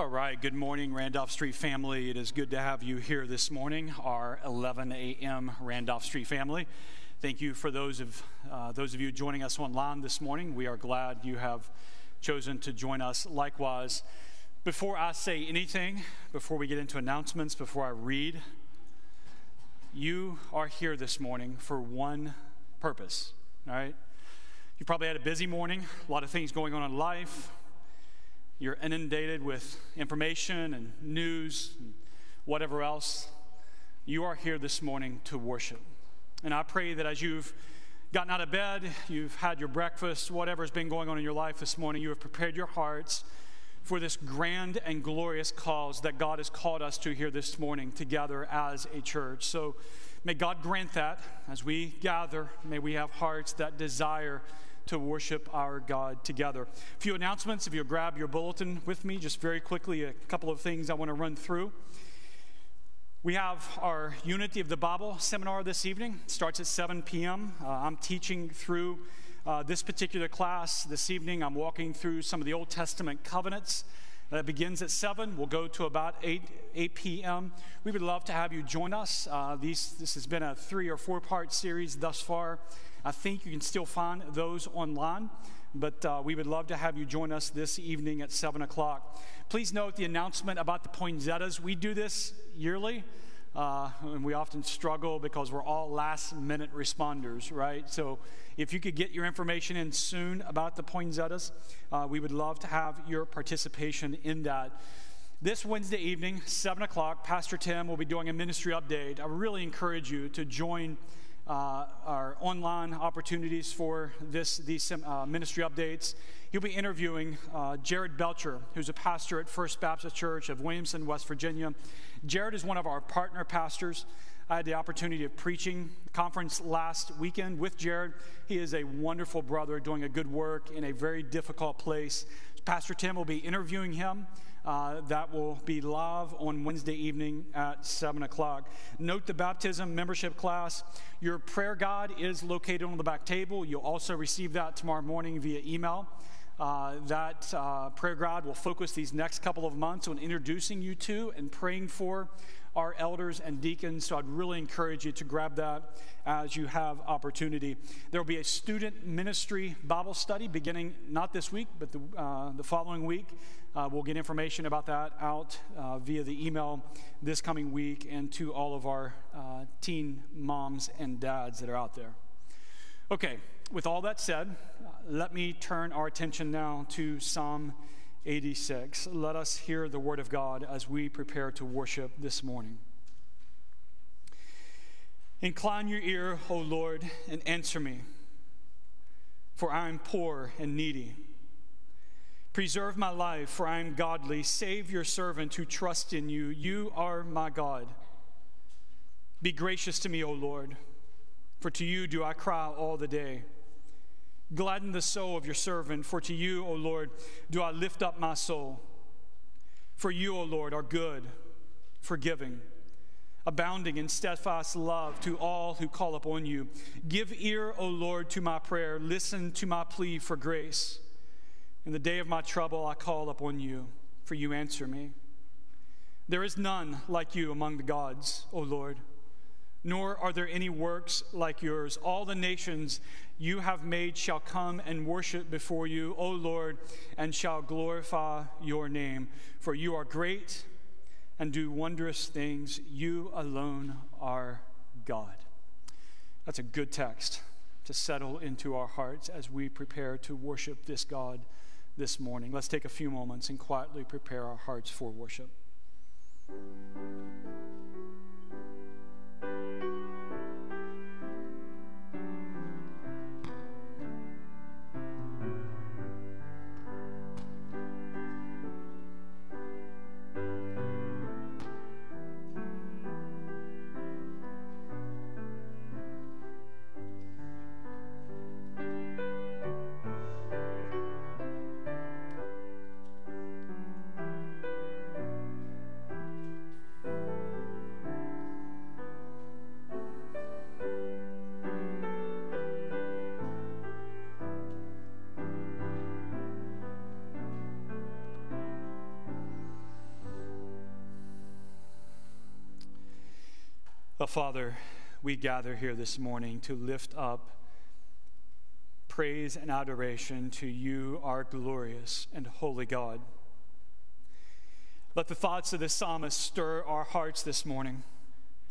All right, good morning, Randolph Street family. It is good to have you here this morning, our 11 a.m. Randolph Street family. Thank you for those of, uh, those of you joining us online this morning. We are glad you have chosen to join us likewise. Before I say anything, before we get into announcements, before I read, you are here this morning for one purpose, all right? You probably had a busy morning, a lot of things going on in life, you're inundated with information and news and whatever else, you are here this morning to worship. And I pray that as you've gotten out of bed, you've had your breakfast, whatever's been going on in your life this morning, you have prepared your hearts for this grand and glorious cause that God has called us to here this morning together as a church. So may God grant that as we gather, may we have hearts that desire to worship our God together. A few announcements. If you'll grab your bulletin with me, just very quickly, a couple of things I want to run through. We have our Unity of the Bible seminar this evening. It starts at 7 p.m. Uh, I'm teaching through uh, this particular class this evening. I'm walking through some of the Old Testament covenants. That begins at 7. We'll go to about 8, 8 p.m. We would love to have you join us. Uh, these, this has been a three or four part series thus far. I think you can still find those online, but uh, we would love to have you join us this evening at 7 o'clock. Please note the announcement about the poinsettias. We do this yearly. Uh, and we often struggle because we're all last minute responders, right? So if you could get your information in soon about the poinsettias, uh, we would love to have your participation in that. This Wednesday evening, 7 o'clock, Pastor Tim will be doing a ministry update. I really encourage you to join uh, our online opportunities for this, these uh, ministry updates. He'll be interviewing uh, Jared Belcher, who's a pastor at First Baptist Church of Williamson, West Virginia. Jared is one of our partner pastors. I had the opportunity of preaching conference last weekend with Jared. He is a wonderful brother doing a good work in a very difficult place. Pastor Tim will be interviewing him. Uh, that will be live on Wednesday evening at 7 o'clock. Note the baptism membership class. Your prayer guide is located on the back table. You'll also receive that tomorrow morning via email. Uh, that uh, prayer guide will focus these next couple of months on introducing you to and praying for our elders and deacons. So I'd really encourage you to grab that as you have opportunity. There will be a student ministry Bible study beginning not this week, but the, uh, the following week. Uh, we'll get information about that out uh, via the email this coming week and to all of our uh, teen moms and dads that are out there. Okay, with all that said, uh, let me turn our attention now to Psalm 86. Let us hear the word of God as we prepare to worship this morning. Incline your ear, O Lord, and answer me, for I am poor and needy. Preserve my life, for I am godly. Save your servant who trusts in you. You are my God. Be gracious to me, O Lord, for to you do I cry all the day. Gladden the soul of your servant, for to you, O Lord, do I lift up my soul. For you, O Lord, are good, forgiving, abounding in steadfast love to all who call upon you. Give ear, O Lord, to my prayer. Listen to my plea for grace. In the day of my trouble, I call upon you, for you answer me. There is none like you among the gods, O Lord, nor are there any works like yours. All the nations you have made shall come and worship before you, O Lord, and shall glorify your name. For you are great and do wondrous things. You alone are God. That's a good text to settle into our hearts as we prepare to worship this God this morning. Let's take a few moments and quietly prepare our hearts for worship. Father, we gather here this morning to lift up praise and adoration to you, our glorious and holy God. Let the thoughts of the psalmist stir our hearts this morning.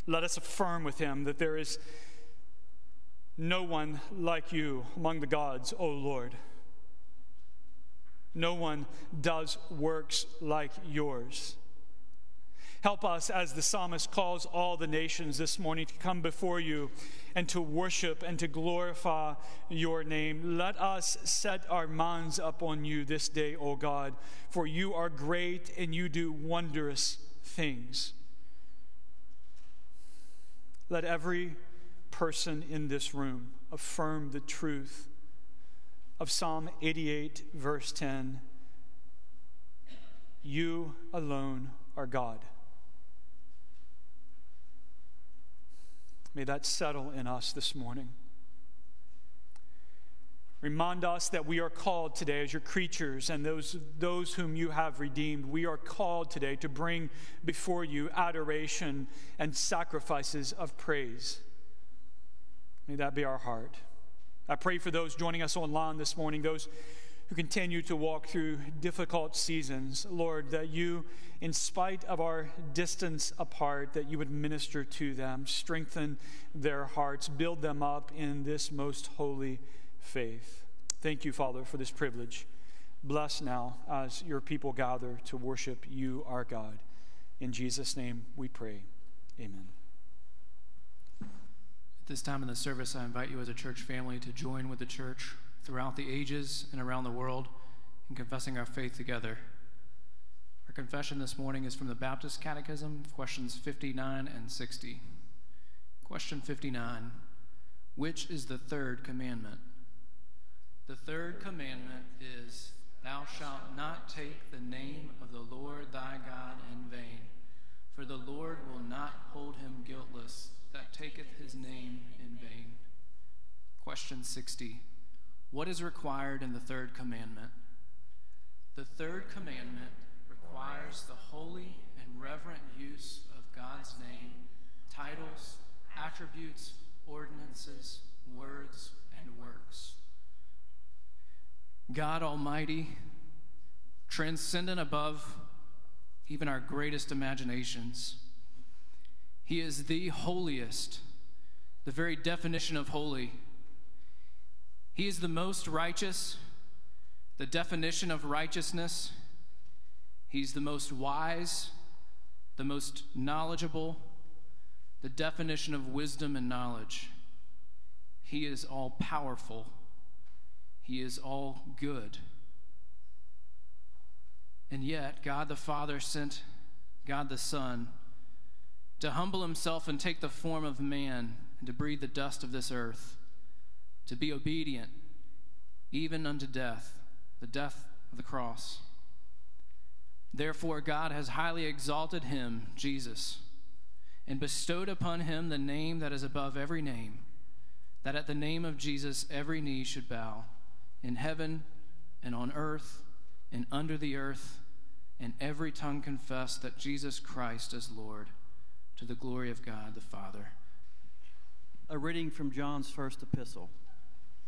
Let us affirm with him that there is no one like you among the gods, O Lord. No one does works like yours. Help us, as the psalmist calls all the nations this morning, to come before you and to worship and to glorify your name. Let us set our minds up on you this day, O God, for you are great and you do wondrous things. Let every person in this room affirm the truth of Psalm 88, verse 10 You alone are God. May that settle in us this morning. Remind us that we are called today as your creatures and those, those whom you have redeemed. We are called today to bring before you adoration and sacrifices of praise. May that be our heart. I pray for those joining us online this morning, those who continue to walk through difficult seasons. Lord, that you, in spite of our distance apart, that you would minister to them, strengthen their hearts, build them up in this most holy faith. Thank you, Father, for this privilege. Bless now as your people gather to worship you, our God. In Jesus' name we pray. Amen. At this time in the service, I invite you as a church family to join with the church throughout the ages and around the world in confessing our faith together. Our confession this morning is from the Baptist Catechism, questions 59 and 60. Question 59 Which is the third commandment? The third commandment is Thou shalt not take the name of the Lord thy God in vain, for the Lord will not hold him guiltless that taketh his name in vain. Question 60 what is required in the third commandment? The third commandment requires the holy and reverent use of God's name, titles, attributes, ordinances, words, and works. God Almighty, transcendent above even our greatest imaginations, He is the holiest, the very definition of holy he is the most righteous, the definition of righteousness. He's the most wise, the most knowledgeable, the definition of wisdom and knowledge. He is all powerful. He is all good. And yet, God the Father sent God the Son to humble himself and take the form of man and to breathe the dust of this earth to be obedient even unto death, the death of the cross. Therefore, God has highly exalted him, Jesus, and bestowed upon him the name that is above every name, that at the name of Jesus every knee should bow, in heaven and on earth and under the earth, and every tongue confess that Jesus Christ is Lord, to the glory of God the Father. A reading from John's first epistle.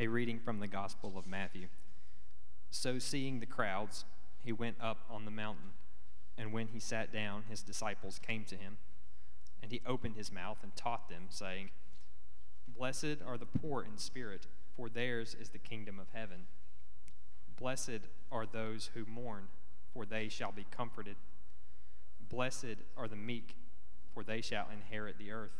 A reading from the Gospel of Matthew. So, seeing the crowds, he went up on the mountain, and when he sat down, his disciples came to him. And he opened his mouth and taught them, saying, Blessed are the poor in spirit, for theirs is the kingdom of heaven. Blessed are those who mourn, for they shall be comforted. Blessed are the meek, for they shall inherit the earth.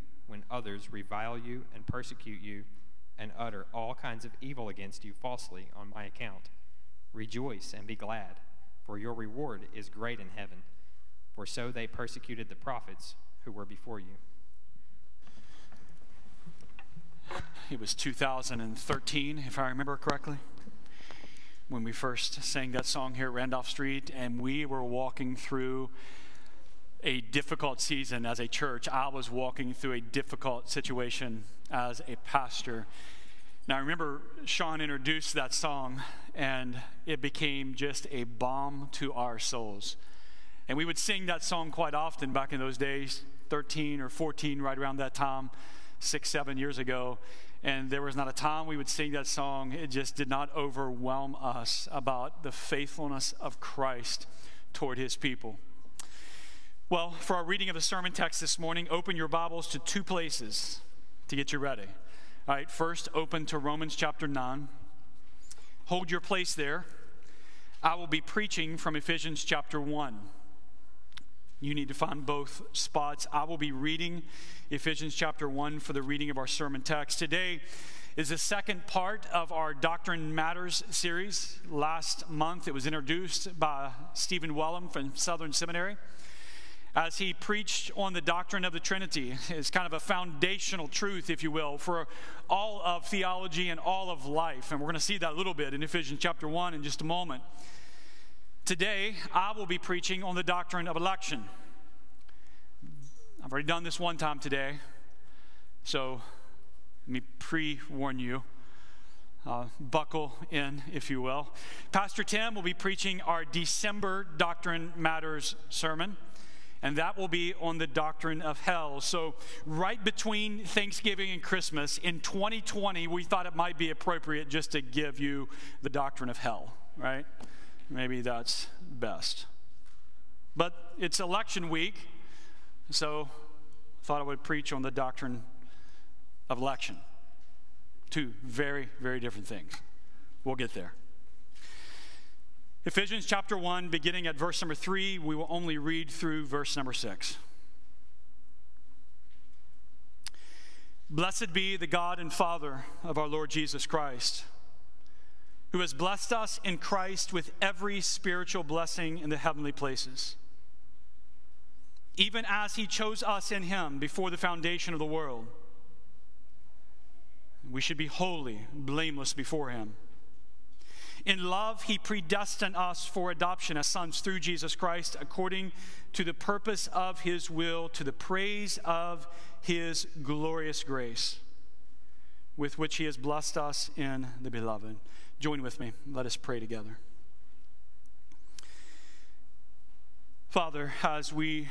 when others revile you and persecute you and utter all kinds of evil against you falsely on my account. Rejoice and be glad, for your reward is great in heaven, for so they persecuted the prophets who were before you. It was 2013, if I remember correctly, when we first sang that song here at Randolph Street, and we were walking through a difficult season as a church. I was walking through a difficult situation as a pastor. Now, I remember Sean introduced that song, and it became just a balm to our souls. And we would sing that song quite often back in those days 13 or 14, right around that time, six, seven years ago and there was not a time we would sing that song. It just did not overwhelm us about the faithfulness of Christ toward his people. Well, for our reading of the sermon text this morning, open your Bibles to two places to get you ready. All right, first, open to Romans chapter 9. Hold your place there. I will be preaching from Ephesians chapter 1. You need to find both spots. I will be reading Ephesians chapter 1 for the reading of our sermon text. Today is the second part of our Doctrine Matters series. Last month it was introduced by Stephen Wellum from Southern Seminary as he preached on the doctrine of the Trinity. It's kind of a foundational truth, if you will, for all of theology and all of life. And we're going to see that a little bit in Ephesians chapter 1 in just a moment. Today, I will be preaching on the doctrine of election. I've already done this one time today, so let me pre warn you. Uh, buckle in, if you will. Pastor Tim will be preaching our December Doctrine Matters sermon, and that will be on the doctrine of hell. So, right between Thanksgiving and Christmas in 2020, we thought it might be appropriate just to give you the doctrine of hell, right? maybe that's best. But it's election week, so I thought I would preach on the doctrine of election. Two very, very different things. We'll get there. Ephesians chapter 1, beginning at verse number 3, we will only read through verse number 6. Blessed be the God and Father of our Lord Jesus Christ who has blessed us in Christ with every spiritual blessing in the heavenly places, even as he chose us in him before the foundation of the world. We should be holy, blameless before him. In love, he predestined us for adoption as sons through Jesus Christ, according to the purpose of his will, to the praise of his glorious grace, with which he has blessed us in the beloved. Join with me. Let us pray together. Father, as we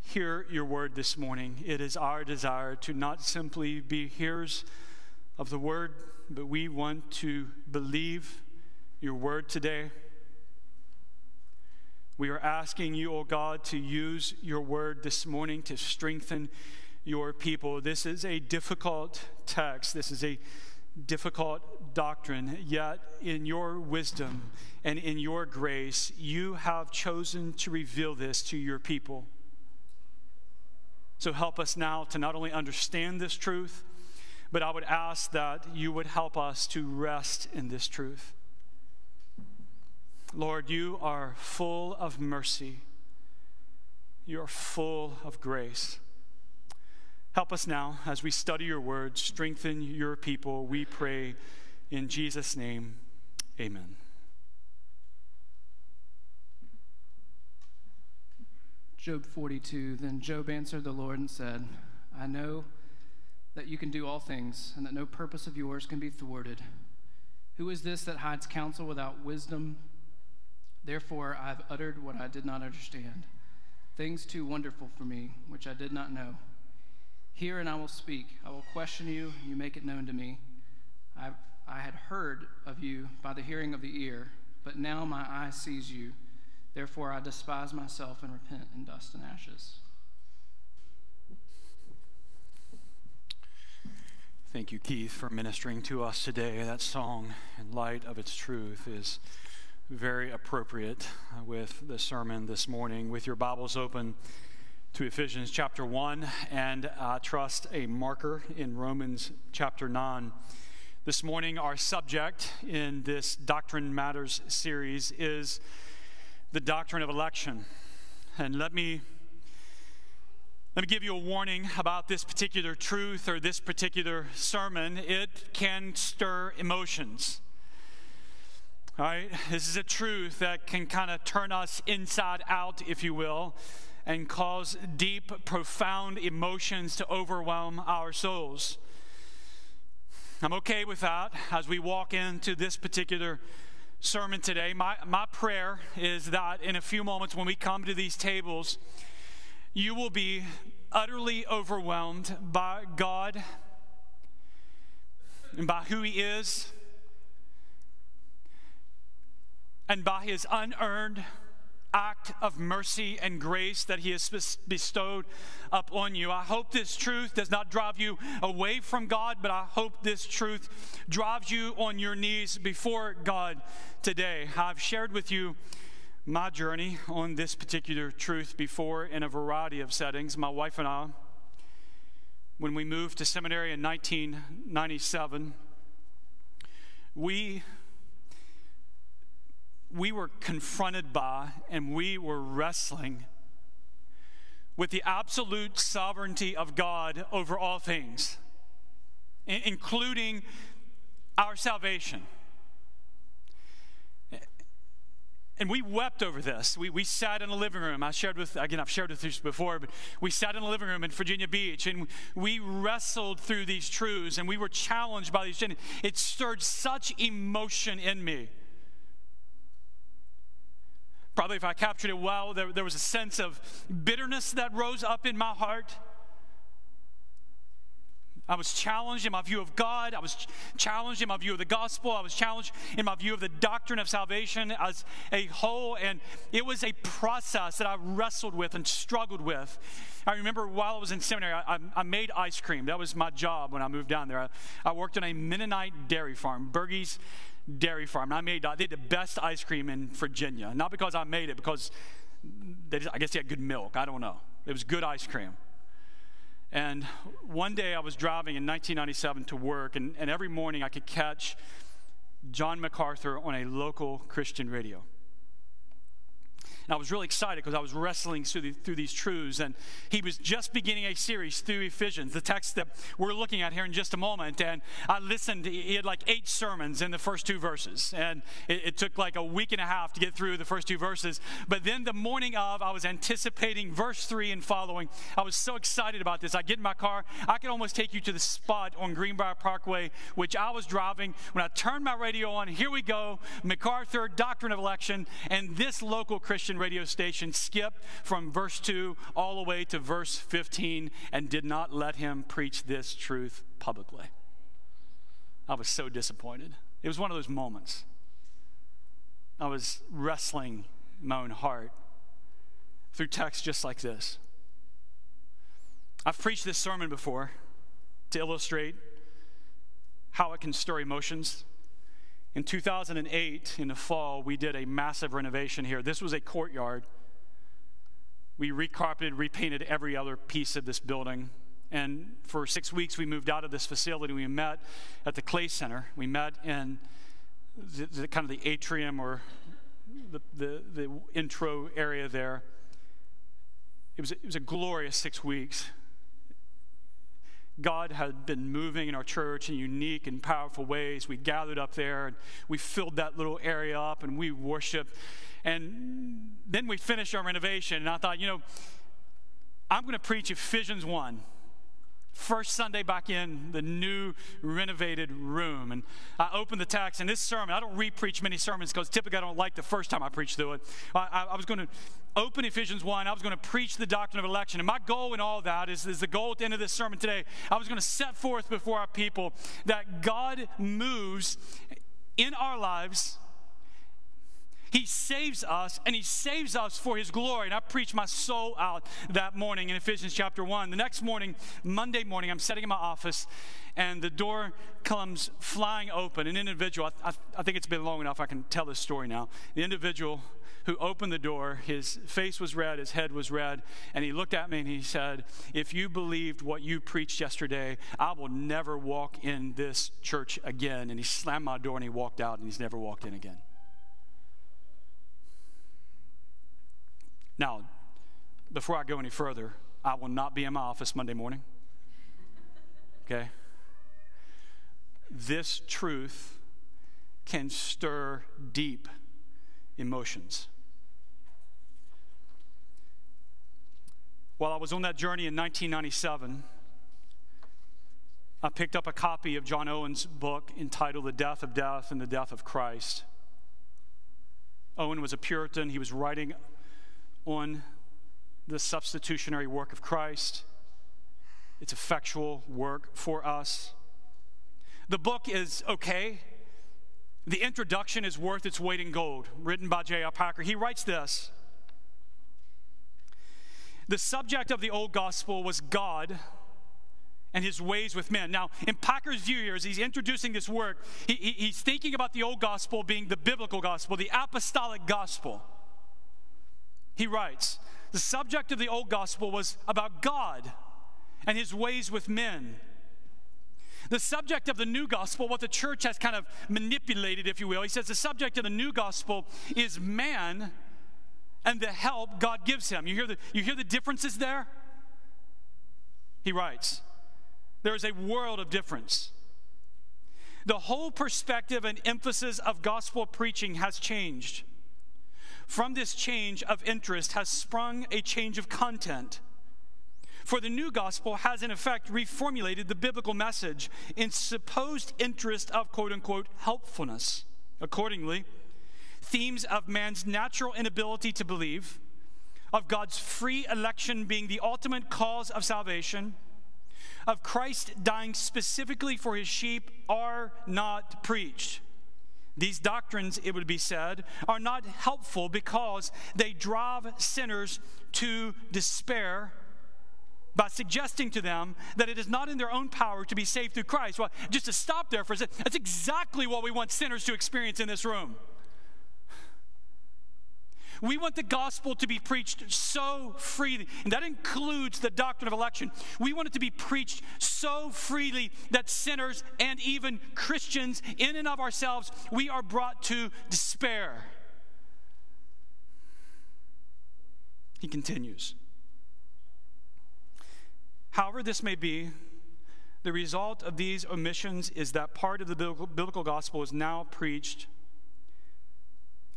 hear your word this morning, it is our desire to not simply be hearers of the word, but we want to believe your word today. We are asking you, O oh God, to use your word this morning to strengthen your people. This is a difficult text. This is a difficult doctrine, yet in your wisdom and in your grace, you have chosen to reveal this to your people. So help us now to not only understand this truth, but I would ask that you would help us to rest in this truth. Lord, you are full of mercy. You are full of grace. Help us now as we study your word, strengthen your people. We pray in Jesus' name. Amen. Job 42 Then Job answered the Lord and said, I know that you can do all things, and that no purpose of yours can be thwarted. Who is this that hides counsel without wisdom? Therefore, I have uttered what I did not understand, things too wonderful for me, which I did not know. Hear and I will speak. I will question you, and you make it known to me. I, I had heard of you by the hearing of the ear, but now my eye sees you. Therefore, I despise myself and repent in dust and ashes. Thank you, Keith, for ministering to us today. That song, in light of its truth, is very appropriate with the sermon this morning. With your Bibles open to Ephesians chapter 1, and I trust a marker in Romans chapter 9. This morning, our subject in this Doctrine Matters series is the doctrine of election. And let me let me give you a warning about this particular truth or this particular sermon. It can stir emotions. All right? This is a truth that can kind of turn us inside out, if you will, and cause deep, profound emotions to overwhelm our souls. I'm okay with that as we walk into this particular sermon today. My, my prayer is that in a few moments when we come to these tables, you will be utterly overwhelmed by God and by who He is and by His unearned act of mercy and grace that He has bestowed upon you. I hope this truth does not drive you away from God, but I hope this truth drives you on your knees before God today. I've shared with you my journey on this particular truth before in a variety of settings. My wife and I, when we moved to seminary in 1997, we we were confronted by and we were wrestling with the absolute sovereignty of God over all things, including our salvation. And we wept over this. We, we sat in a living room. I shared with, again, I've shared with you before, but we sat in a living room in Virginia Beach and we wrestled through these truths and we were challenged by these. It stirred such emotion in me. Probably if I captured it well, there, there was a sense of bitterness that rose up in my heart. I was challenged in my view of God. I was challenged in my view of the gospel. I was challenged in my view of the doctrine of salvation as a whole. And it was a process that I wrestled with and struggled with. I remember while I was in seminary, I, I made ice cream. That was my job when I moved down there. I, I worked on a Mennonite dairy farm, Bergey's Dairy Farm. And I made, they had the best ice cream in Virginia. Not because I made it, because just, I guess they had good milk. I don't know. It was good ice cream. And one day I was driving in 1997 to work, and, and every morning I could catch John MacArthur on a local Christian radio. And I was really excited because I was wrestling through, the, through, these truths. And he was just beginning a series through Ephesians, the text that we're looking at here in just a moment. And I listened, he had like eight sermons in the first two verses. And it, it took like a week and a half to get through the first two verses. But then the morning of, I was anticipating verse three and following. I was so excited about this. I get in my car, I could almost take you to the spot on Greenbrier Parkway, which I was driving. When I turned my radio on, here we go MacArthur, Doctrine of Election, and this local Christian Christian radio station skipped from verse 2 all the way to verse 15 and did not let him preach this truth publicly. I was so disappointed. It was one of those moments. I was wrestling my own heart through texts just like this. I've preached this sermon before to illustrate how it can stir emotions in 2008, in the fall, we did a massive renovation here. This was a courtyard. We recarpeted, repainted every other piece of this building. And for six weeks, we moved out of this facility. We met at the Clay Center. We met in the, the kind of the atrium or the, the, the intro area there. It was, it was a glorious six weeks. God had been moving in our church in unique and powerful ways. We gathered up there and we filled that little area up and we worshiped. And then we finished our renovation, and I thought, you know, I'm going to preach Ephesians 1 first Sunday back in the new renovated room. And I opened the text, and this sermon, I don't re preach many sermons because typically I don't like the first time I preach through it. I, I, I was going to open Ephesians 1. I was going to preach the doctrine of election. And my goal in all that is, is the goal at the end of this sermon today. I was going to set forth before our people that God moves in our lives He saves us, and He saves us for His glory. And I preached my soul out that morning in Ephesians chapter 1. The next morning, Monday morning, I'm sitting in my office, and the door comes flying open. An individual, I, I, I think it's been long enough I can tell this story now. The individual who opened the door, his face was red, his head was red, and he looked at me and he said, If you believed what you preached yesterday, I will never walk in this church again. And he slammed my door and he walked out and he's never walked in again. Now, before I go any further, I will not be in my office Monday morning. Okay? This truth can stir deep emotions. While I was on that journey in 1997, I picked up a copy of John Owen's book entitled The Death of Death and the Death of Christ. Owen was a Puritan. He was writing on the substitutionary work of Christ, its effectual work for us. The book is okay. The introduction is worth its weight in gold, written by J.I. Packer. He writes this the subject of the old gospel was God and his ways with men. Now, in Packer's view here, as he's introducing this work, he, he, he's thinking about the old gospel being the biblical gospel, the apostolic gospel. He writes, the subject of the old gospel was about God and his ways with men. The subject of the new gospel, what the church has kind of manipulated, if you will, he says the subject of the new gospel is man and the help God gives him. You hear the, you hear the differences there? He writes, there is a world of difference. The whole perspective and emphasis of gospel preaching has changed. From this change of interest has sprung a change of content. For the new gospel has, in effect, reformulated the biblical message in supposed interest of quote unquote helpfulness. Accordingly, themes of man's natural inability to believe, of God's free election being the ultimate cause of salvation, of Christ dying specifically for his sheep are not preached. These doctrines, it would be said, are not helpful because they drive sinners to despair by suggesting to them that it is not in their own power to be saved through Christ. Well, just to stop there for a second, that's exactly what we want sinners to experience in this room. We want the gospel to be preached so freely, and that includes the doctrine of election. We want it to be preached so freely that sinners and even Christians, in and of ourselves, we are brought to despair. He continues. However, this may be, the result of these omissions is that part of the biblical gospel is now preached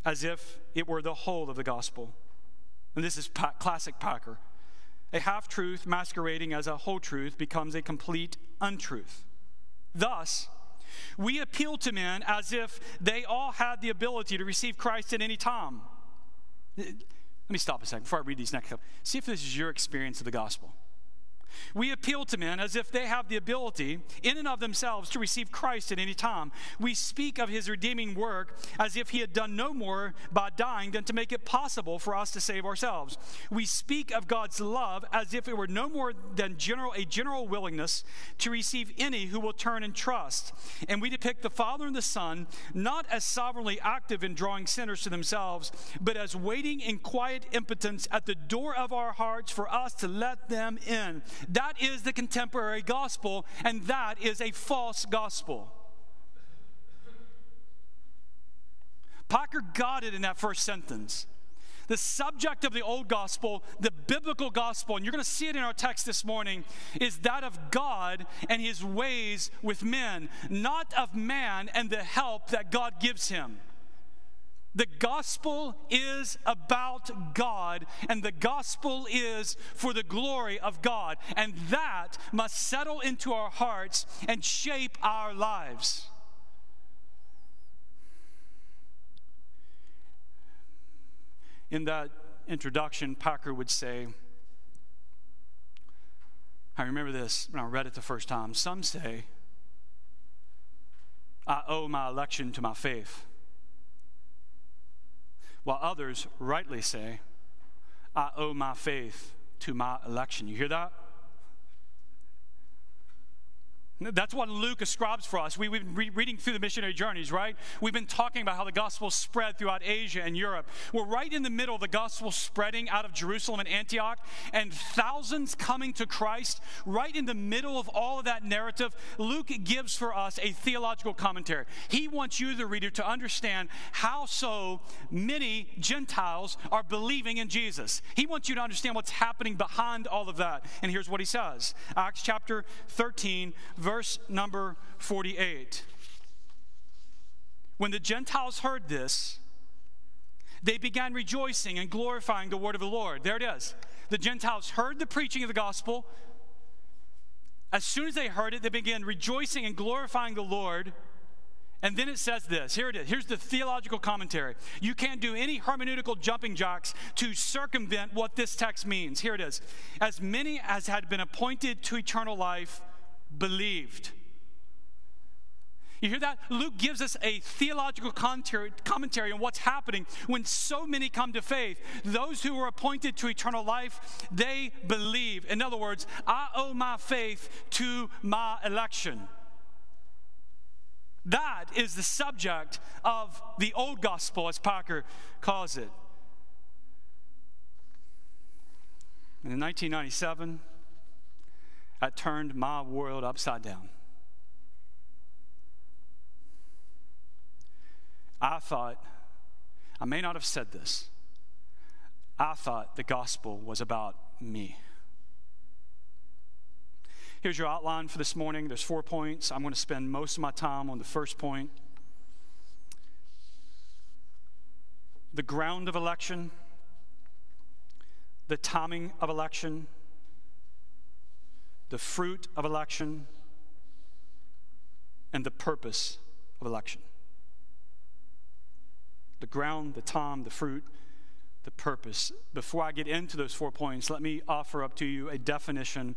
as if it were the whole of the gospel. And this is pa- classic Packer. A half truth masquerading as a whole truth becomes a complete untruth. Thus, we appeal to men as if they all had the ability to receive Christ at any time. Let me stop a second before I read these next couple. See if this is your experience of the gospel. We appeal to men as if they have the ability, in and of themselves, to receive Christ at any time. We speak of his redeeming work as if he had done no more by dying than to make it possible for us to save ourselves. We speak of God's love as if it were no more than general, a general willingness to receive any who will turn and trust. And we depict the Father and the Son not as sovereignly active in drawing sinners to themselves, but as waiting in quiet impotence at the door of our hearts for us to let them in. That is the contemporary gospel, and that is a false gospel. Packer got it in that first sentence. The subject of the old gospel, the biblical gospel, and you're going to see it in our text this morning, is that of God and his ways with men, not of man and the help that God gives him. The gospel is about God, and the gospel is for the glory of God. And that must settle into our hearts and shape our lives. In that introduction, Packer would say, I remember this when I read it the first time. Some say, I owe my election to my faith. While others rightly say, I owe my faith to my election. You hear that? That's what Luke ascribes for us. We, have been re- reading through the missionary journeys, right? We've been talking about how the gospel spread throughout Asia and Europe. We're right in the middle of the gospel spreading out of Jerusalem and Antioch, and thousands coming to Christ. Right in the middle of all of that narrative, Luke gives for us a theological commentary. He wants you, the reader, to understand how so many Gentiles are believing in Jesus. He wants you to understand what's happening behind all of that. And here's what he says Acts chapter 13, verse verse number 48. When the Gentiles heard this, they began rejoicing and glorifying the word of the Lord. There it is. The Gentiles heard the preaching of the gospel. As soon as they heard it, they began rejoicing and glorifying the Lord. And then it says this here it is. Here's the theological commentary. You can't do any hermeneutical jumping jacks to circumvent what this text means. Here it is. As many as had been appointed to eternal life believed. You hear that? Luke gives us a theological commentary on what's happening when so many come to faith. Those who were appointed to eternal life, they believe. In other words, I owe my faith to my election. That is the subject of the old gospel, as Packer calls it. In 1997, that turned my world upside down. I thought, I may not have said this, I thought the gospel was about me. Here's your outline for this morning. There's four points. I'm going to spend most of my time on the first point the ground of election, the timing of election, the fruit of election, and the purpose of election. The ground, the time, the fruit, the purpose. Before I get into those four points, let me offer up to you a definition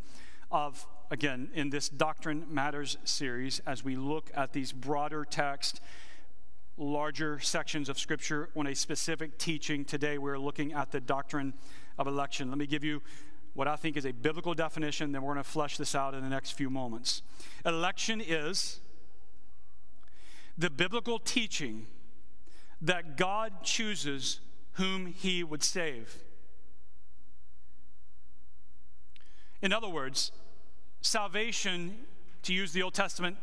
of, again, in this Doctrine Matters series, as we look at these broader texts, larger sections of Scripture on a specific teaching. Today, we're looking at the doctrine of election. Let me give you what I think is a biblical definition, then we're going to flesh this out in the next few moments. Election is the biblical teaching that God chooses whom he would save. In other words, salvation, to use the Old Testament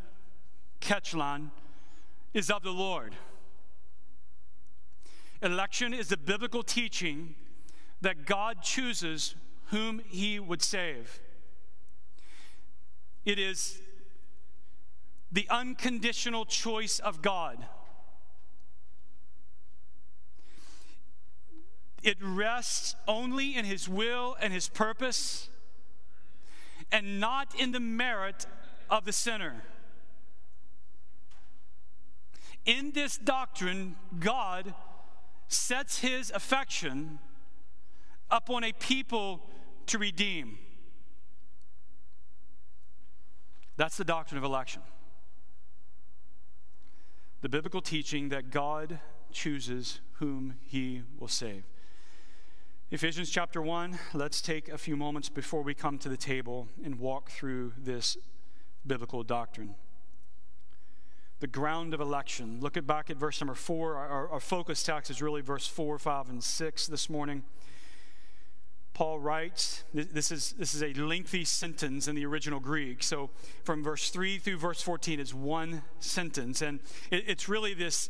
catchline, is of the Lord. Election is the biblical teaching that God chooses whom he would save. It is the unconditional choice of God. It rests only in his will and his purpose and not in the merit of the sinner. In this doctrine, God sets his affection upon a people to redeem. That's the doctrine of election. The biblical teaching that God chooses whom he will save. Ephesians chapter 1, let's take a few moments before we come to the table and walk through this biblical doctrine. The ground of election. Look at back at verse number 4. Our, our focus text is really verse 4, 5, and 6 this morning. Paul writes, this is, this is a lengthy sentence in the original Greek. So from verse 3 through verse 14 is one sentence. And it, it's really this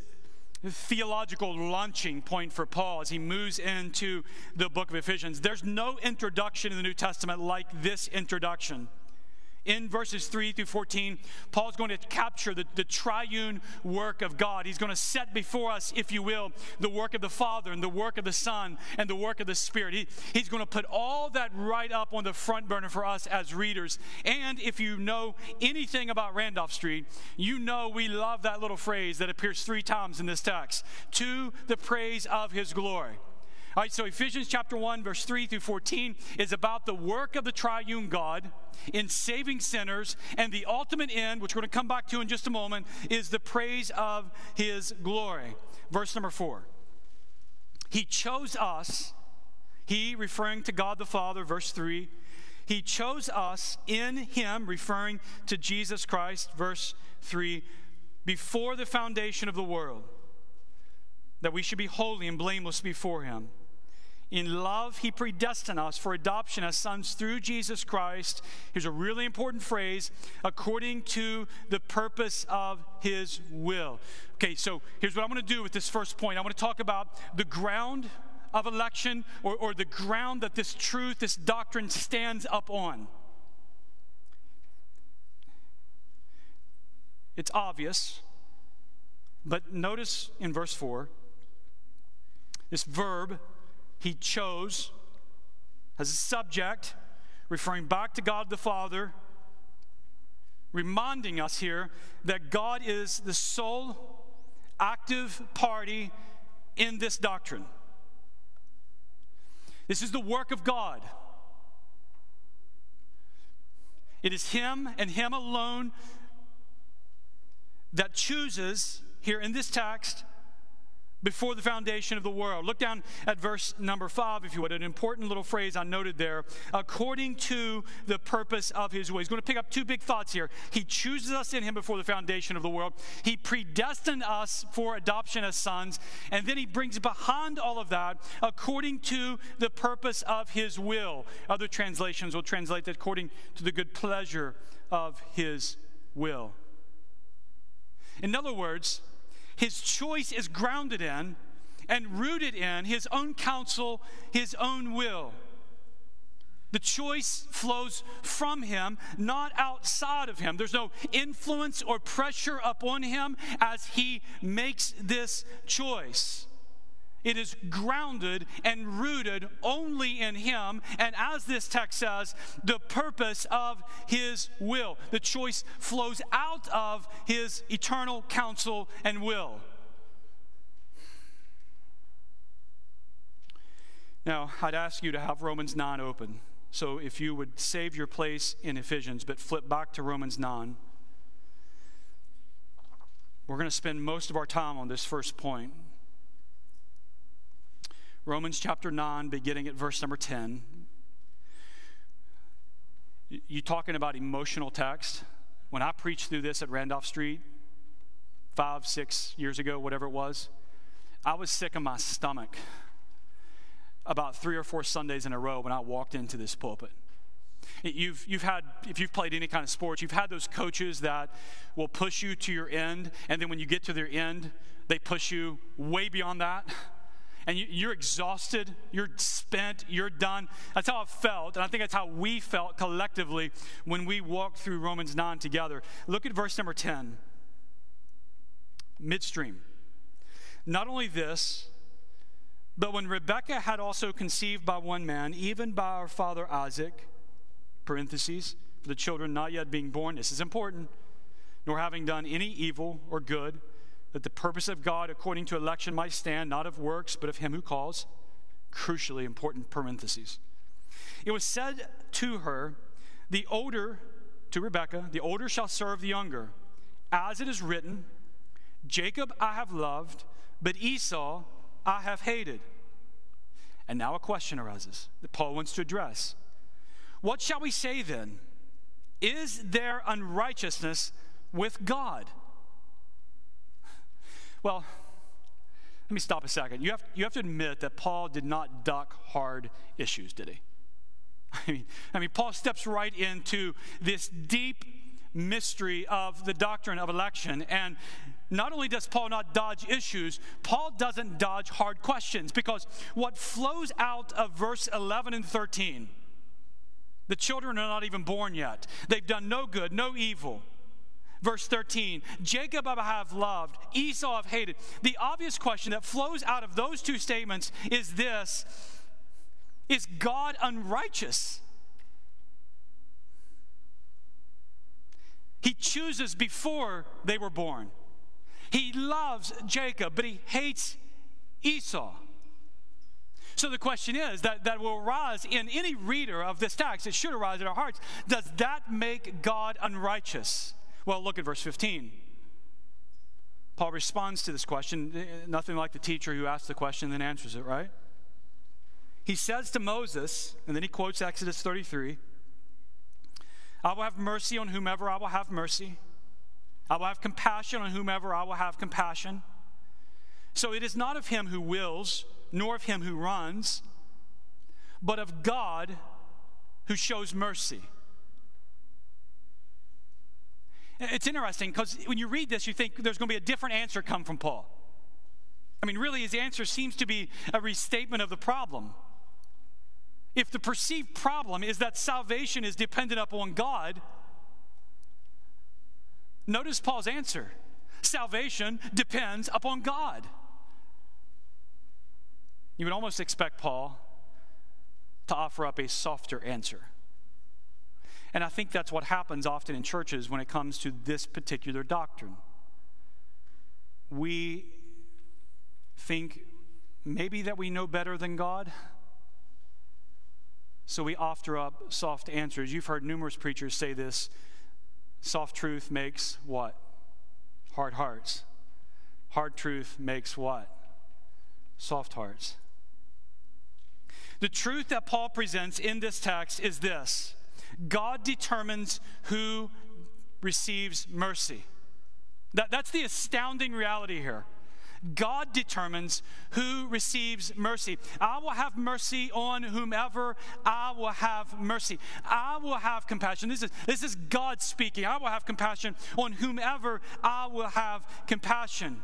theological launching point for Paul as he moves into the book of Ephesians. There's no introduction in the New Testament like this introduction in verses 3 through 14, Paul's going to capture the, the triune work of God. He's going to set before us, if you will, the work of the Father and the work of the Son and the work of the Spirit. He, he's going to put all that right up on the front burner for us as readers. And if you know anything about Randolph Street, you know we love that little phrase that appears three times in this text to the praise of his glory. All right, so Ephesians chapter 1, verse 3 through 14 is about the work of the triune God in saving sinners, and the ultimate end, which we're going to come back to in just a moment, is the praise of his glory. Verse number 4. He chose us, He referring to God the Father, verse 3. He chose us in Him, referring to Jesus Christ, verse 3, before the foundation of the world, that we should be holy and blameless before Him. In love, He predestined us for adoption as sons through Jesus Christ. Here's a really important phrase according to the purpose of His will. Okay, so here's what I'm going to do with this first point. I want to talk about the ground of election or, or the ground that this truth, this doctrine stands up on. It's obvious, but notice in verse 4 this verb he chose as a subject, referring back to God the Father, reminding us here that God is the sole active party in this doctrine. This is the work of God. It is Him and Him alone that chooses, here in this text, before the foundation of the world. Look down at verse number five, if you would, an important little phrase I noted there. According to the purpose of his will. He's going to pick up two big thoughts here. He chooses us in him before the foundation of the world, he predestined us for adoption as sons, and then he brings behind all of that according to the purpose of his will. Other translations will translate that according to the good pleasure of his will. In other words, his choice is grounded in and rooted in his own counsel, his own will. The choice flows from him, not outside of him. There's no influence or pressure upon him as he makes this choice. It is grounded and rooted only in Him, and as this text says, the purpose of His will. The choice flows out of His eternal counsel and will. Now, I'd ask you to have Romans 9 open. So if you would save your place in Ephesians, but flip back to Romans 9. We're going to spend most of our time on this first point. Romans chapter 9, beginning at verse number 10. You talking about emotional text? When I preached through this at Randolph Street five, six years ago, whatever it was, I was sick in my stomach about three or four Sundays in a row when I walked into this pulpit. You've, you've had, if you've played any kind of sports, you've had those coaches that will push you to your end, and then when you get to their end, they push you way beyond that. And you, are exhausted, you're spent, you're done. That's how I felt, and I think that's how we felt collectively when we walked through Romans 9 together. Look at verse number 10, midstream. Not only this, but when Rebekah had also conceived by one man, even by our father Isaac, parentheses, for the children not yet being born, this is important, nor having done any evil or good, that the purpose of God according to election might stand, not of works, but of him who calls. Crucially important parentheses. It was said to her, The older, to Rebekah, the older shall serve the younger. As it is written, Jacob I have loved, but Esau I have hated. And now a question arises that Paul wants to address. What shall we say then? Is there unrighteousness with God? Well, let me stop a second. You have, you have to admit that Paul did not duck hard issues, did he? I mean, I mean, Paul steps right into this deep mystery of the doctrine of election. And not only does Paul not dodge issues, Paul doesn't dodge hard questions because what flows out of verse 11 and 13, the children are not even born yet. They've done no good, no evil. Verse 13, Jacob I have loved, Esau I've hated. The obvious question that flows out of those two statements is this Is God unrighteous? He chooses before they were born. He loves Jacob, but he hates Esau. So the question is that, that will arise in any reader of this text, it should arise in our hearts. Does that make God unrighteous? Well, look at verse 15. Paul responds to this question, eh, nothing like the teacher who asks the question then answers it, right? He says to Moses, and then he quotes Exodus 33 I will have mercy on whomever I will have mercy. I will have compassion on whomever I will have compassion. So it is not of him who wills, nor of him who runs, but of God who shows mercy. It's interesting because when you read this, you think there's going to be a different answer come from Paul. I mean, really, his answer seems to be a restatement of the problem. If the perceived problem is that salvation is dependent upon God, notice Paul's answer salvation depends upon God. You would almost expect Paul to offer up a softer answer. And I think that's what happens often in churches when it comes to this particular doctrine. We think maybe that we know better than God, so we offer up soft answers. You've heard numerous preachers say this soft truth makes what? Hard hearts. Hard truth makes what? Soft hearts. The truth that Paul presents in this text is this God determines who receives mercy. That, that's the astounding reality here. God determines who receives mercy. I will have mercy on whomever I will have mercy. I will have compassion. This is, this is God speaking. I will have compassion on whomever I will have compassion.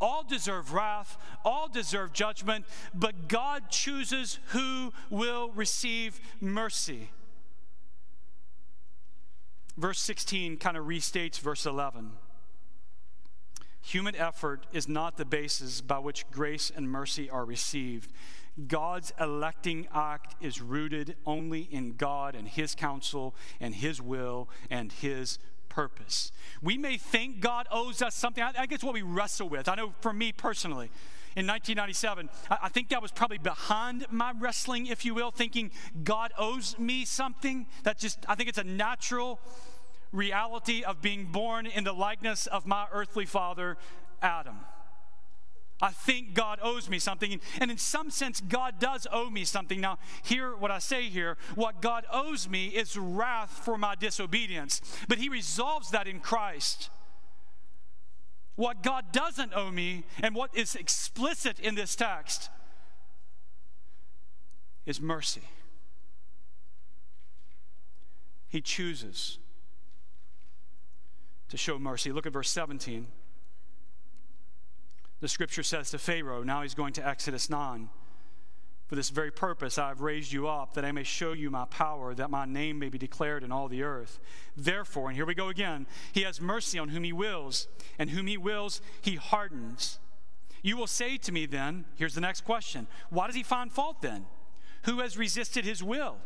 All deserve wrath, all deserve judgment, but God chooses who will receive mercy. Verse 16 kind of restates verse 11. Human effort is not the basis by which grace and mercy are received. God's electing act is rooted only in God and His counsel and His will and His purpose. We may think God owes us something. I, guess what we wrestle with. I know for me personally, in 1997, I, think that was probably behind my wrestling, if you will, thinking God owes me something. That just, I think it's a natural reality of being born in the likeness of my earthly father, Adam. I think God owes me something. And in some sense, God does owe me something. Now, hear what I say here. What God owes me is wrath for my disobedience, but He resolves that in Christ. What God doesn't owe me, and what is explicit in this text, is mercy. He chooses to show mercy. Look at verse 17 the scripture says to Pharaoh, now he's going to Exodus 9. For this very purpose I have raised you up, that I may show you my power, that my name may be declared in all the earth. Therefore, and here we go again, he has mercy on whom he wills, and whom he wills, he hardens. You will say to me then, here's the next question why does he find fault then? Who has resisted his will?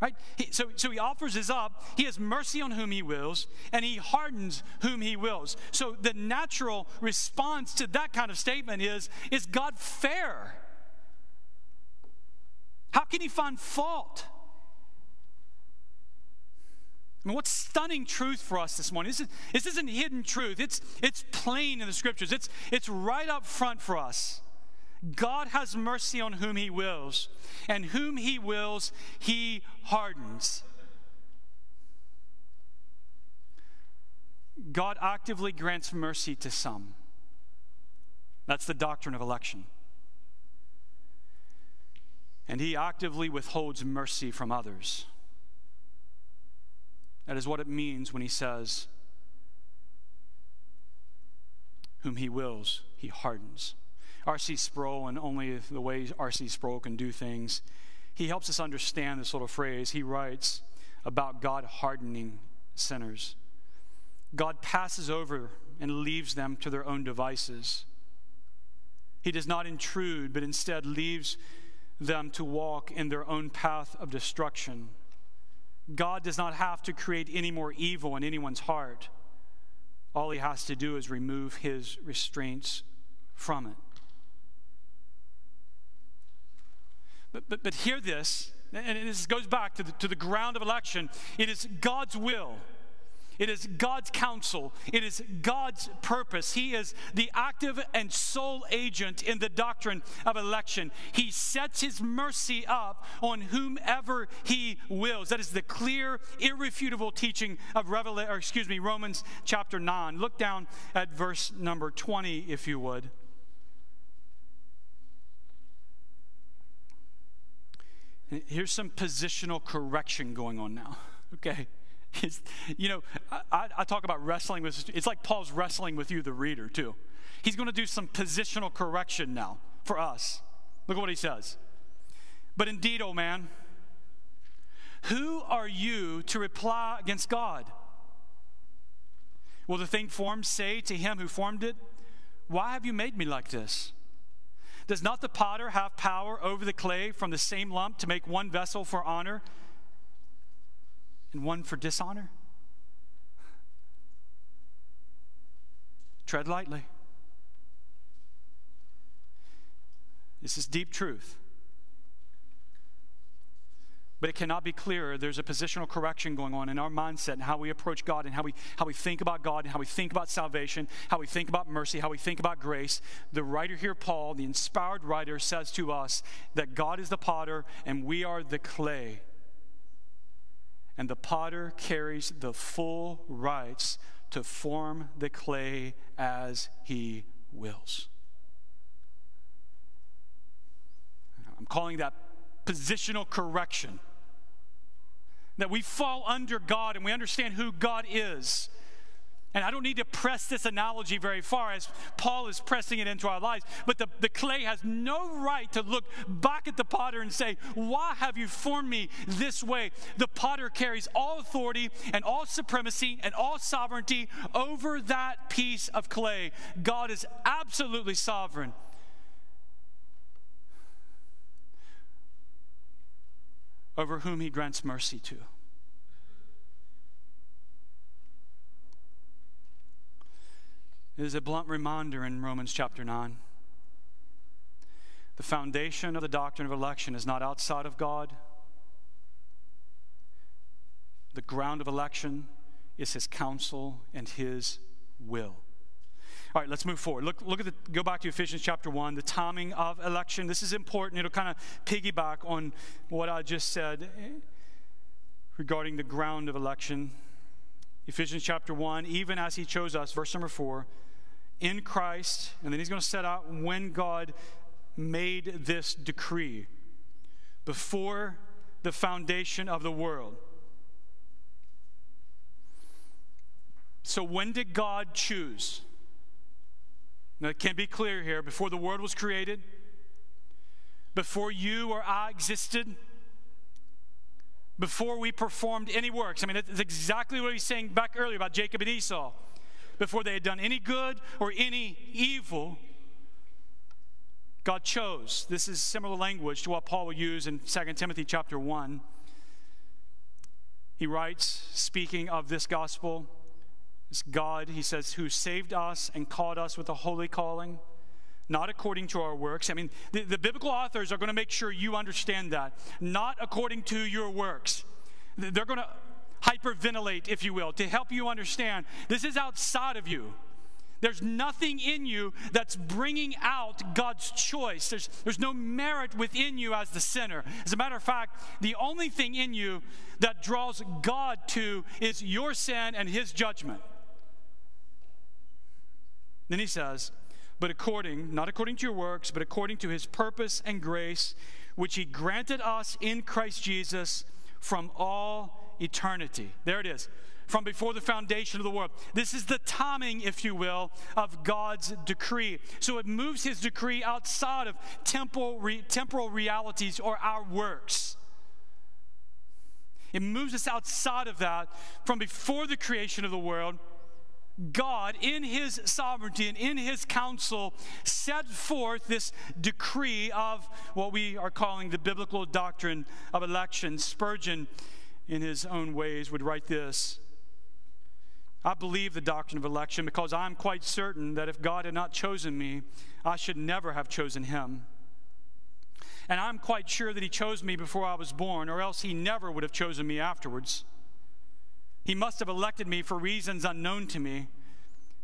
Right? He, so, so he offers his up. He has mercy on whom he wills, and he hardens whom he wills. So the natural response to that kind of statement is Is God fair? How can he find fault? I mean, what stunning truth for us this morning. This, is, this isn't hidden truth, it's, it's plain in the scriptures, it's, it's right up front for us. God has mercy on whom he wills, and whom he wills, he hardens. God actively grants mercy to some. That's the doctrine of election. And he actively withholds mercy from others. That is what it means when he says, Whom he wills, he hardens. R.C. Sproul, and only the way R.C. Sproul can do things, he helps us understand this little phrase. He writes about God hardening sinners. God passes over and leaves them to their own devices. He does not intrude, but instead leaves them to walk in their own path of destruction. God does not have to create any more evil in anyone's heart. All he has to do is remove his restraints from it. But, but, but hear this, and this goes back to the, to the ground of election. It is God's will. It is God's counsel. It is God's purpose. He is the active and sole agent in the doctrine of election. He sets his mercy up on whomever he wills. That is the clear, irrefutable teaching of Revelation, or excuse me, Romans chapter 9. Look down at verse number 20, if you would. Here's some positional correction going on now, okay? You know, I, I, talk about wrestling with, it's like Paul's wrestling with you, the reader, too. He's going to do some positional correction now for us. Look at what he says. But indeed, oh man, who are you to reply against God? Will the thing formed say to him who formed it, Why have you made me like this? Does not the potter have power over the clay from the same lump to make one vessel for honor and one for dishonor? Tread lightly. This is deep truth. But it cannot be clearer. There's a positional correction going on in our mindset and how we approach God and how we, how we think about God and how we think about salvation, how we think about mercy, how we think about grace. The writer here, Paul, the inspired writer, says to us that God is the potter and we are the clay and the potter carries the full rights to form the clay as he wills. I'm calling that positional correction. That we fall under God and we understand who God is. And I don't need to press this analogy very far as Paul is pressing it into our lives. But the, the clay has no right to look back at the potter and say, Why have you formed me this way? The potter carries all authority and all supremacy and all sovereignty over that piece of clay. God is absolutely sovereign. Over whom he grants mercy to. Is a blunt reminder in Romans chapter 9. The foundation of the doctrine of election is not outside of God. The ground of election is his counsel and his will. All right, let's move forward. Look, look at the, go back to Ephesians chapter 1, the timing of election. This is important. It'll kind of piggyback on what I just said regarding the ground of election. Ephesians chapter 1, even as he chose us, verse number 4, in Christ, and then he's going to set out when God made this decree before the foundation of the world. So, when did God choose? Now, it can be clear here before the world was created, before you or I existed, before we performed any works. I mean, that's exactly what he's saying back earlier about Jacob and Esau before they had done any good or any evil, God chose. This is similar language to what Paul will use in 2 Timothy chapter 1. He writes, speaking of this gospel, this God, he says, who saved us and called us with a holy calling, not according to our works. I mean, the, the biblical authors are going to make sure you understand that. Not according to your works. They're going to hyperventilate, if you will, to help you understand this is outside of you. There's nothing in you that's bringing out God's choice. There's, there's no merit within you as the sinner. As a matter of fact, the only thing in you that draws God to is your sin and his judgment. Then he says, but according, not according to your works, but according to his purpose and grace, which he granted us in Christ Jesus from all eternity. There it is. From before the foundation of the world. This is the timing, if you will, of God's decree. So it moves his decree outside of temporal, re- temporal realities or our works. It moves us outside of that from before the creation of the world. God, in his sovereignty and in his counsel, set forth this decree of what we are calling the biblical doctrine of election. Spurgeon in his own ways, would write this I believe the doctrine of election because I'm quite certain that if God had not chosen me, I should never have chosen him. And I'm quite sure that he chose me before I was born, or else he never would have chosen me afterwards. He must have elected me for reasons unknown to me,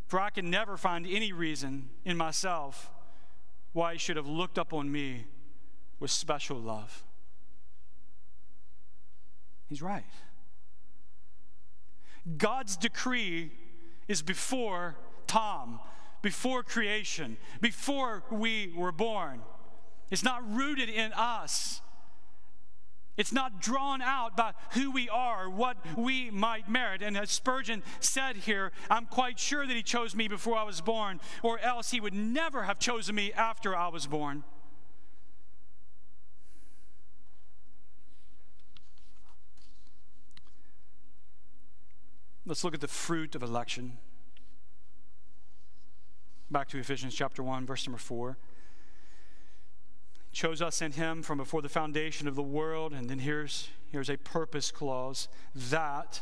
for I can never find any reason in myself why He should have looked up on me with special love. He's right. God's decree is before Tom, before creation, before we were born. It's not rooted in us. It's not drawn out by who we are, what we might merit. And as Spurgeon said here, I'm quite sure that he chose me before I was born, or else he would never have chosen me after I was born. Let's look at the fruit of election. Back to Ephesians chapter 1, verse number 4 chose us in him from before the foundation of the world. And then here's, here's a purpose clause that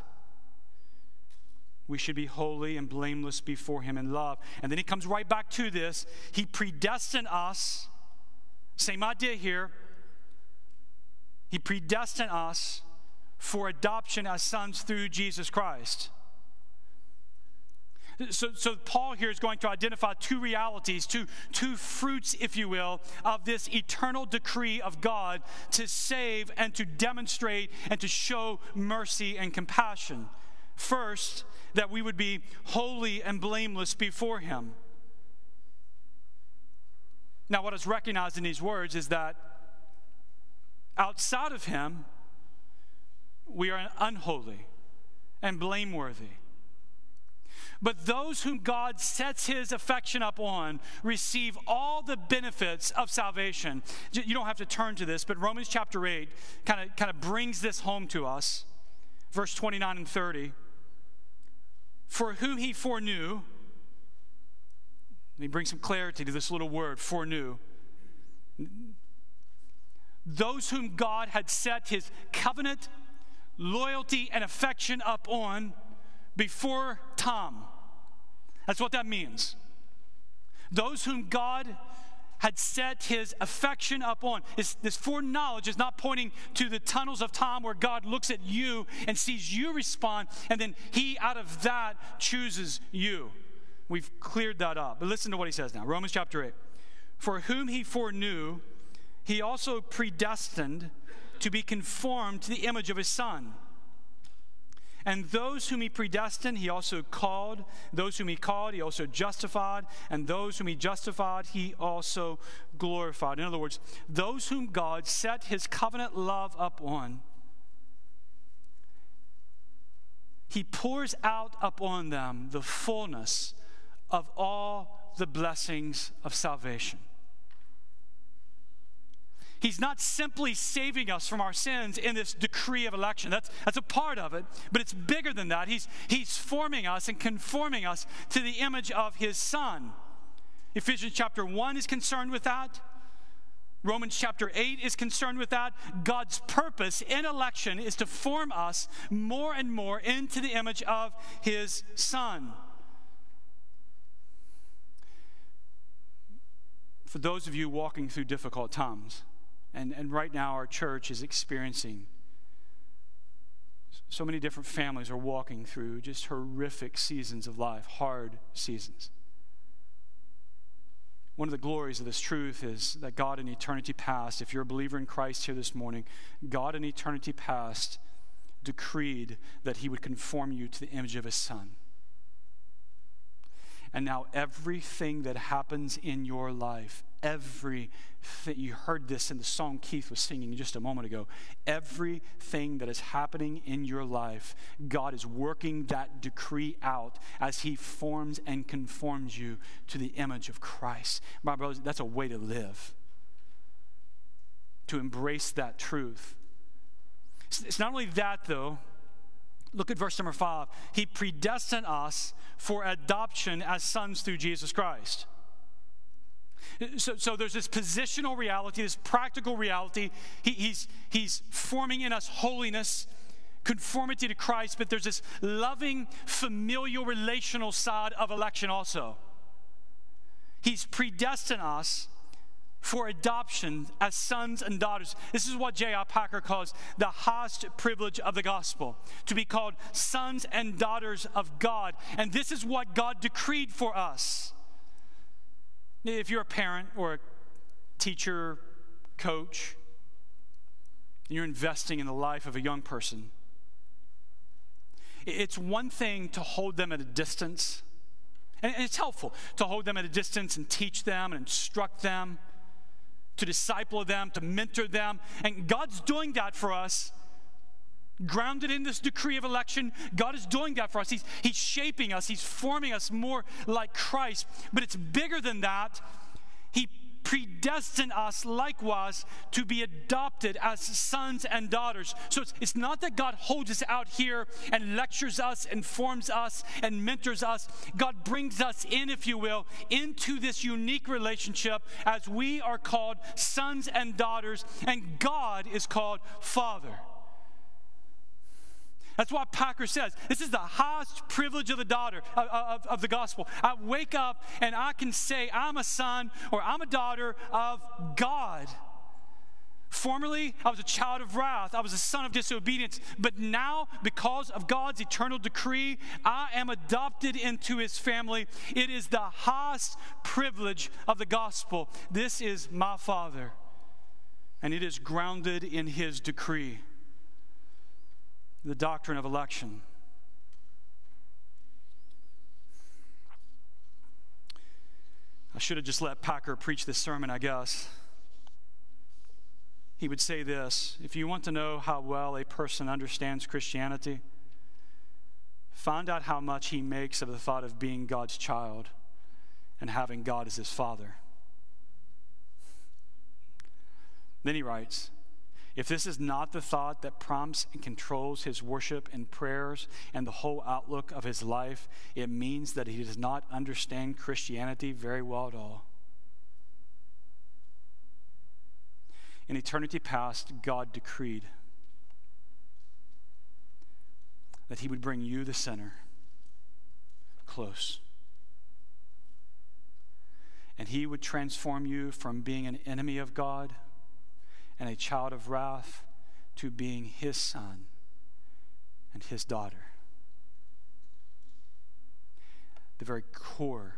we should be holy and blameless before him in love. And then he comes right back to this. He predestined us, same idea here. He predestined us for adoption as sons through Jesus Christ. So, so Paul here is going to identify two realities, two, two fruits, if you will, of this eternal decree of God to save and to demonstrate and to show mercy and compassion. First, that we would be holy and blameless before Him. Now, what is recognized in these words is that outside of Him, we are unholy and blameworthy. But those whom God sets his affection up on receive all the benefits of salvation. You don't have to turn to this, but Romans chapter 8 kind of kind of brings this home to us. Verse 29 and 30. For whom he foreknew, let me bring some clarity to this little word, foreknew. Those whom God had set his covenant, loyalty, and affection up on before Tom. That's what that means. Those whom God had set his affection upon. This, this foreknowledge is not pointing to the tunnels of time where God looks at you and sees you respond, and then he out of that chooses you. We've cleared that up. But listen to what he says now Romans chapter 8. For whom he foreknew, he also predestined to be conformed to the image of his son and those whom he predestined, he also called. Those whom he called, he also justified. And those whom he justified, he also glorified. In other words, those whom God set his covenant love up on, he pours out upon them the fullness of all the blessings of salvation. He's not simply saving us from our sins in this decree of election. That's, that's a part of it, but it's bigger than that. He's, he's forming us and conforming us to the image of His Son. Ephesians chapter 1 is concerned with that. Romans chapter 8 is concerned with that. God's purpose in election is to form us more and more into the image of His Son. For those of you walking through difficult times, and, and right now, our church is experiencing so many different families are walking through just horrific seasons of life, hard seasons. One of the glories of this truth is that God in eternity past, if you're a believer in Christ here this morning, God in eternity past decreed that He would conform you to the image of His Son. And now everything that happens in your life, everything, you heard this in the song Keith was singing just a moment ago. Everything that is happening in your life, God is working that decree out as He forms and conforms you to the image of Christ. My brothers, that's a way to live, to embrace that truth. It's not only that, though. Look at verse number five. He predestined us for adoption as sons through Jesus Christ. So, so there's this positional reality, this practical reality. He, he's, he's forming in us holiness, conformity to Christ, but there's this loving, familial, relational side of election also. He's predestined us for adoption as sons and daughters. This is what J.I. Packer calls the highest privilege of the gospel to be called sons and daughters of God. And this is what God decreed for us. If you're a parent or a teacher, coach, and you're investing in the life of a young person, it's one thing to hold them at a distance. And it's helpful to hold them at a distance and teach them and instruct them to disciple them, to mentor them. And God's doing that for us. Grounded in this decree of election, God is doing that for us. He's, he's shaping us, He's forming us more like Christ. But it's bigger than that. He predestined us likewise to be adopted as sons and daughters. So it's, it's not that God holds us out here and lectures us, informs us, and mentors us. God brings us in, if you will, into this unique relationship as we are called sons and daughters, and God is called Father. That's why Packer says this is the highest privilege of the daughter of, of, of, the gospel. I wake up and I can say I'm a son or I'm a daughter of God. Formerly, I was a child of wrath. I was a son of disobedience. But now, because of God's eternal decree, I am adopted into his family. It is the highest privilege of the gospel. This is my father, and it is grounded in his decree the doctrine of election. I should have just let Packer preach this sermon, I guess. He would say this If you want to know how well a person understands Christianity, find out how much he makes of the thought of being God's child and having God as his father. Then he writes, if this is not the thought that prompts and controls his worship and prayers and the whole outlook of his life, it means that he does not understand Christianity very well at all. In eternity past, God decreed that he would bring you, the sinner, close. And he would transform you from being an enemy of God and a child of wrath to being his son and his daughter. The very core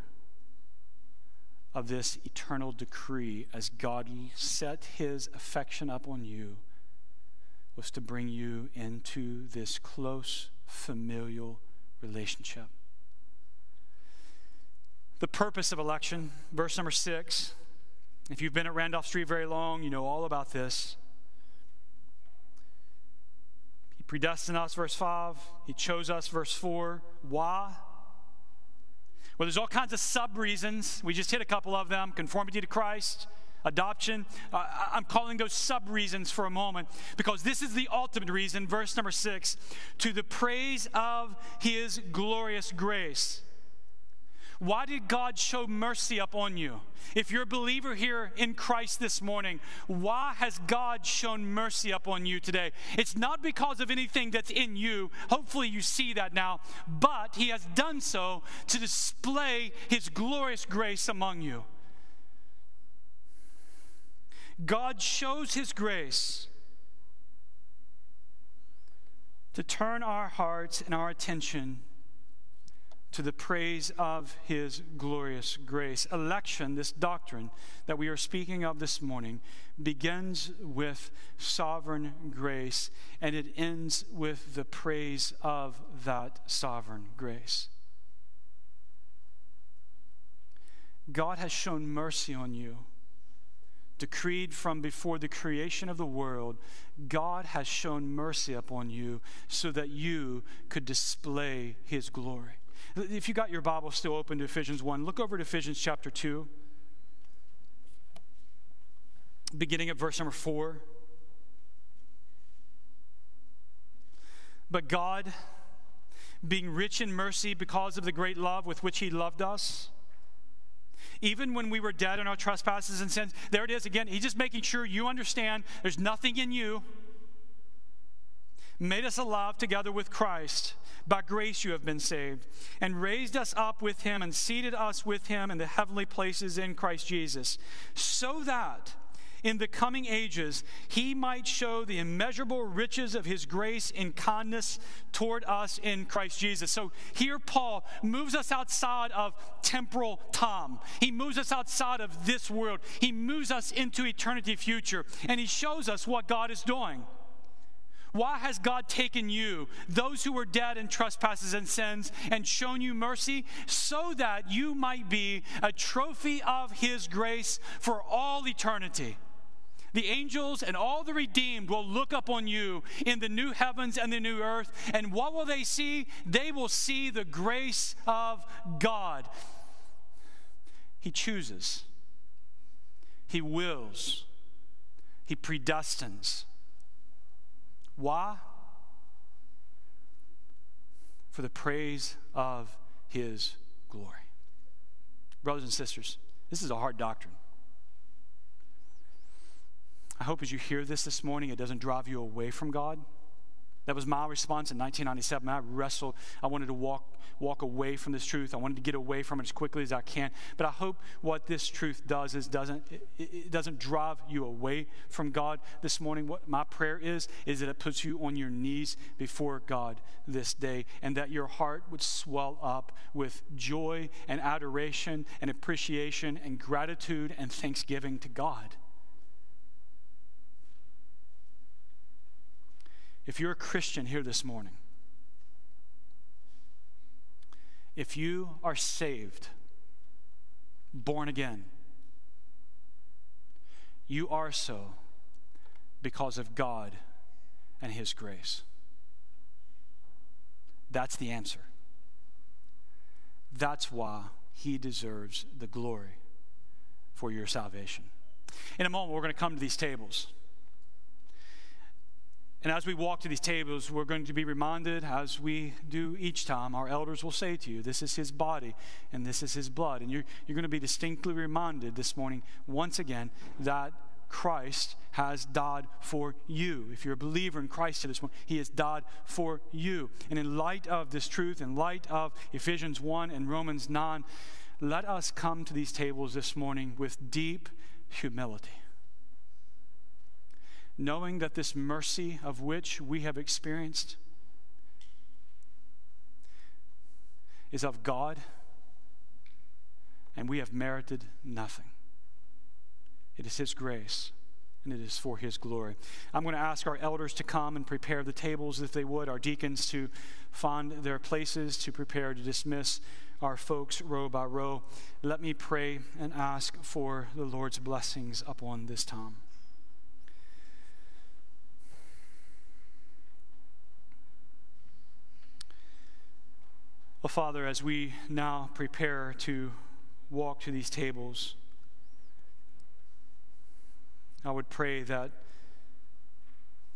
of this eternal decree, as God set his affection up on you, was to bring you into this close familial relationship. The purpose of election, verse number six if you've been at Randolph Street very long, you know all about this. He predestined us, verse 5. He chose us, verse 4. Why? Well, there's all kinds of sub reasons. We just hit a couple of them conformity to Christ, adoption. Uh, I'm calling those sub reasons for a moment because this is the ultimate reason, verse number 6 to the praise of his glorious grace. Why did God show mercy upon you? If you're a believer here in Christ this morning, why has God shown mercy upon you today? It's not because of anything that's in you. Hopefully, you see that now. But He has done so to display His glorious grace among you. God shows His grace to turn our hearts and our attention to the praise of his glorious grace. Election, this doctrine that we are speaking of this morning, begins with sovereign grace and it ends with the praise of that sovereign grace. God has shown mercy on you. Decreed from before the creation of the world, God has shown mercy upon you so that you could display his glory. If you got your Bible still open to Ephesians 1, look over to Ephesians chapter 2, beginning at verse number 4. But God, being rich in mercy because of the great love with which He loved us, even when we were dead in our trespasses and sins, there it is again. He's just making sure you understand there's nothing in you made us alive together with Christ. By grace you have been saved, and raised us up with him and seated us with him in the heavenly places in Christ Jesus, so that in the coming ages he might show the immeasurable riches of his grace and kindness toward us in Christ Jesus. So here Paul moves us outside of temporal time. He moves us outside of this world. He moves us into eternity future and he shows us what God is doing. Why has God taken you, those who were dead in trespasses and sins, and shown you mercy? So that you might be a trophy of His grace for all eternity. The angels and all the redeemed will look up on you in the new heavens and the new earth. And what will they see? They will see the grace of God. He chooses, He wills, He predestines. Why? For the praise of his glory. Brothers and sisters, this is a hard doctrine. I hope as you hear this this morning, it doesn't drive you away from God. That was my response in 1997. I wrestled. I wanted to walk, walk away from this truth. I wanted to get away from it as quickly as I can. But I hope what this truth does is doesn't it, it doesn't drive you away from God this morning. What my prayer is is that it puts you on your knees before God this day, and that your heart would swell up with joy and adoration and appreciation and gratitude and thanksgiving to God. If you're a Christian here this morning, if you are saved, born again, you are so because of God and His grace. That's the answer. That's why He deserves the glory for your salvation. In a moment, we're going to come to these tables. And as we walk to these tables, we're going to be reminded, as we do each time, our elders will say to you, This is his body and this is his blood. And you're, you're going to be distinctly reminded this morning, once again, that Christ has died for you. If you're a believer in Christ to this point, He has died for you. And in light of this truth, in light of Ephesians 1 and Romans 9, let us come to these tables this morning with deep humility knowing that this mercy of which we have experienced is of God and we have merited nothing. It is His grace and it is for His glory. I'm going to ask our elders to come and prepare the tables if they would, our deacons to find their places, to prepare to dismiss our folks row by row. Let me pray and ask for the Lord's blessings upon this time. Well, Father, as we now prepare to walk to these tables, I would pray that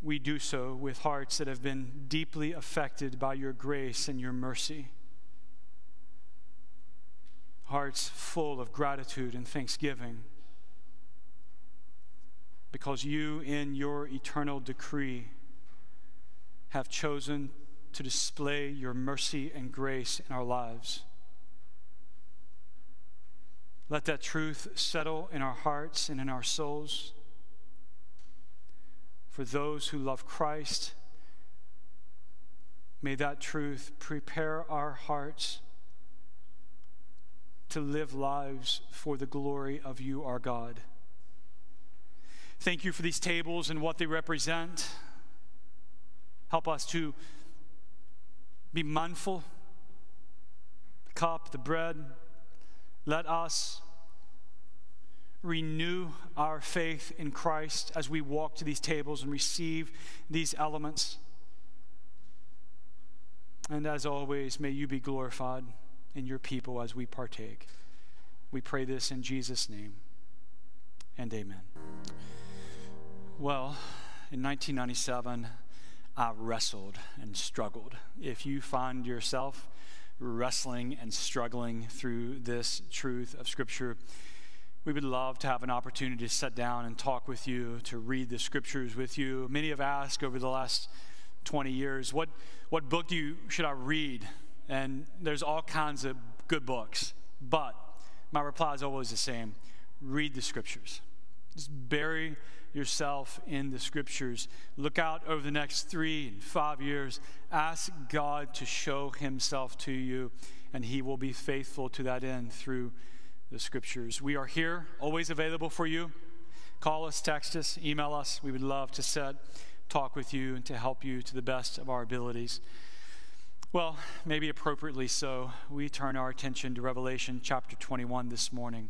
we do so with hearts that have been deeply affected by your grace and your mercy. Hearts full of gratitude and thanksgiving because you, in your eternal decree, have chosen to display your mercy and grace in our lives. Let that truth settle in our hearts and in our souls. For those who love Christ, may that truth prepare our hearts to live lives for the glory of you, our God. Thank you for these tables and what they represent. Help us to be mindful. The cup, the bread. Let us renew our faith in Christ as we walk to these tables and receive these elements. And as always, may you be glorified in your people as we partake. We pray this in Jesus' name and amen. Well, in 1997, I wrestled and struggled. If you find yourself wrestling and struggling through this truth of Scripture, we would love to have an opportunity to sit down and talk with you, to read the Scriptures with you. Many have asked over the last 20 years. What, what book do you, should I read? And there's all kinds of good books. But my reply is always the same read the scriptures. Just bury yourself in the scriptures. Look out over the next three and five years. Ask God to show himself to you, and he will be faithful to that end through the scriptures. We are here, always available for you. Call us, text us, email us. We would love to set, talk with you, and to help you to the best of our abilities. Well, maybe appropriately so, we turn our attention to Revelation chapter 21 this morning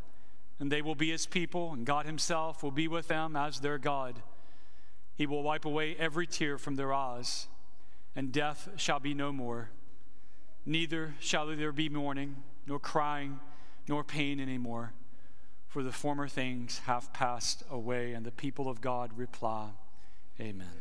and they will be his people, and God himself will be with them as their God. He will wipe away every tear from their eyes, and death shall be no more. Neither shall there be mourning nor crying, nor pain anymore, for the former things have passed away. And the people of God reply, Amen.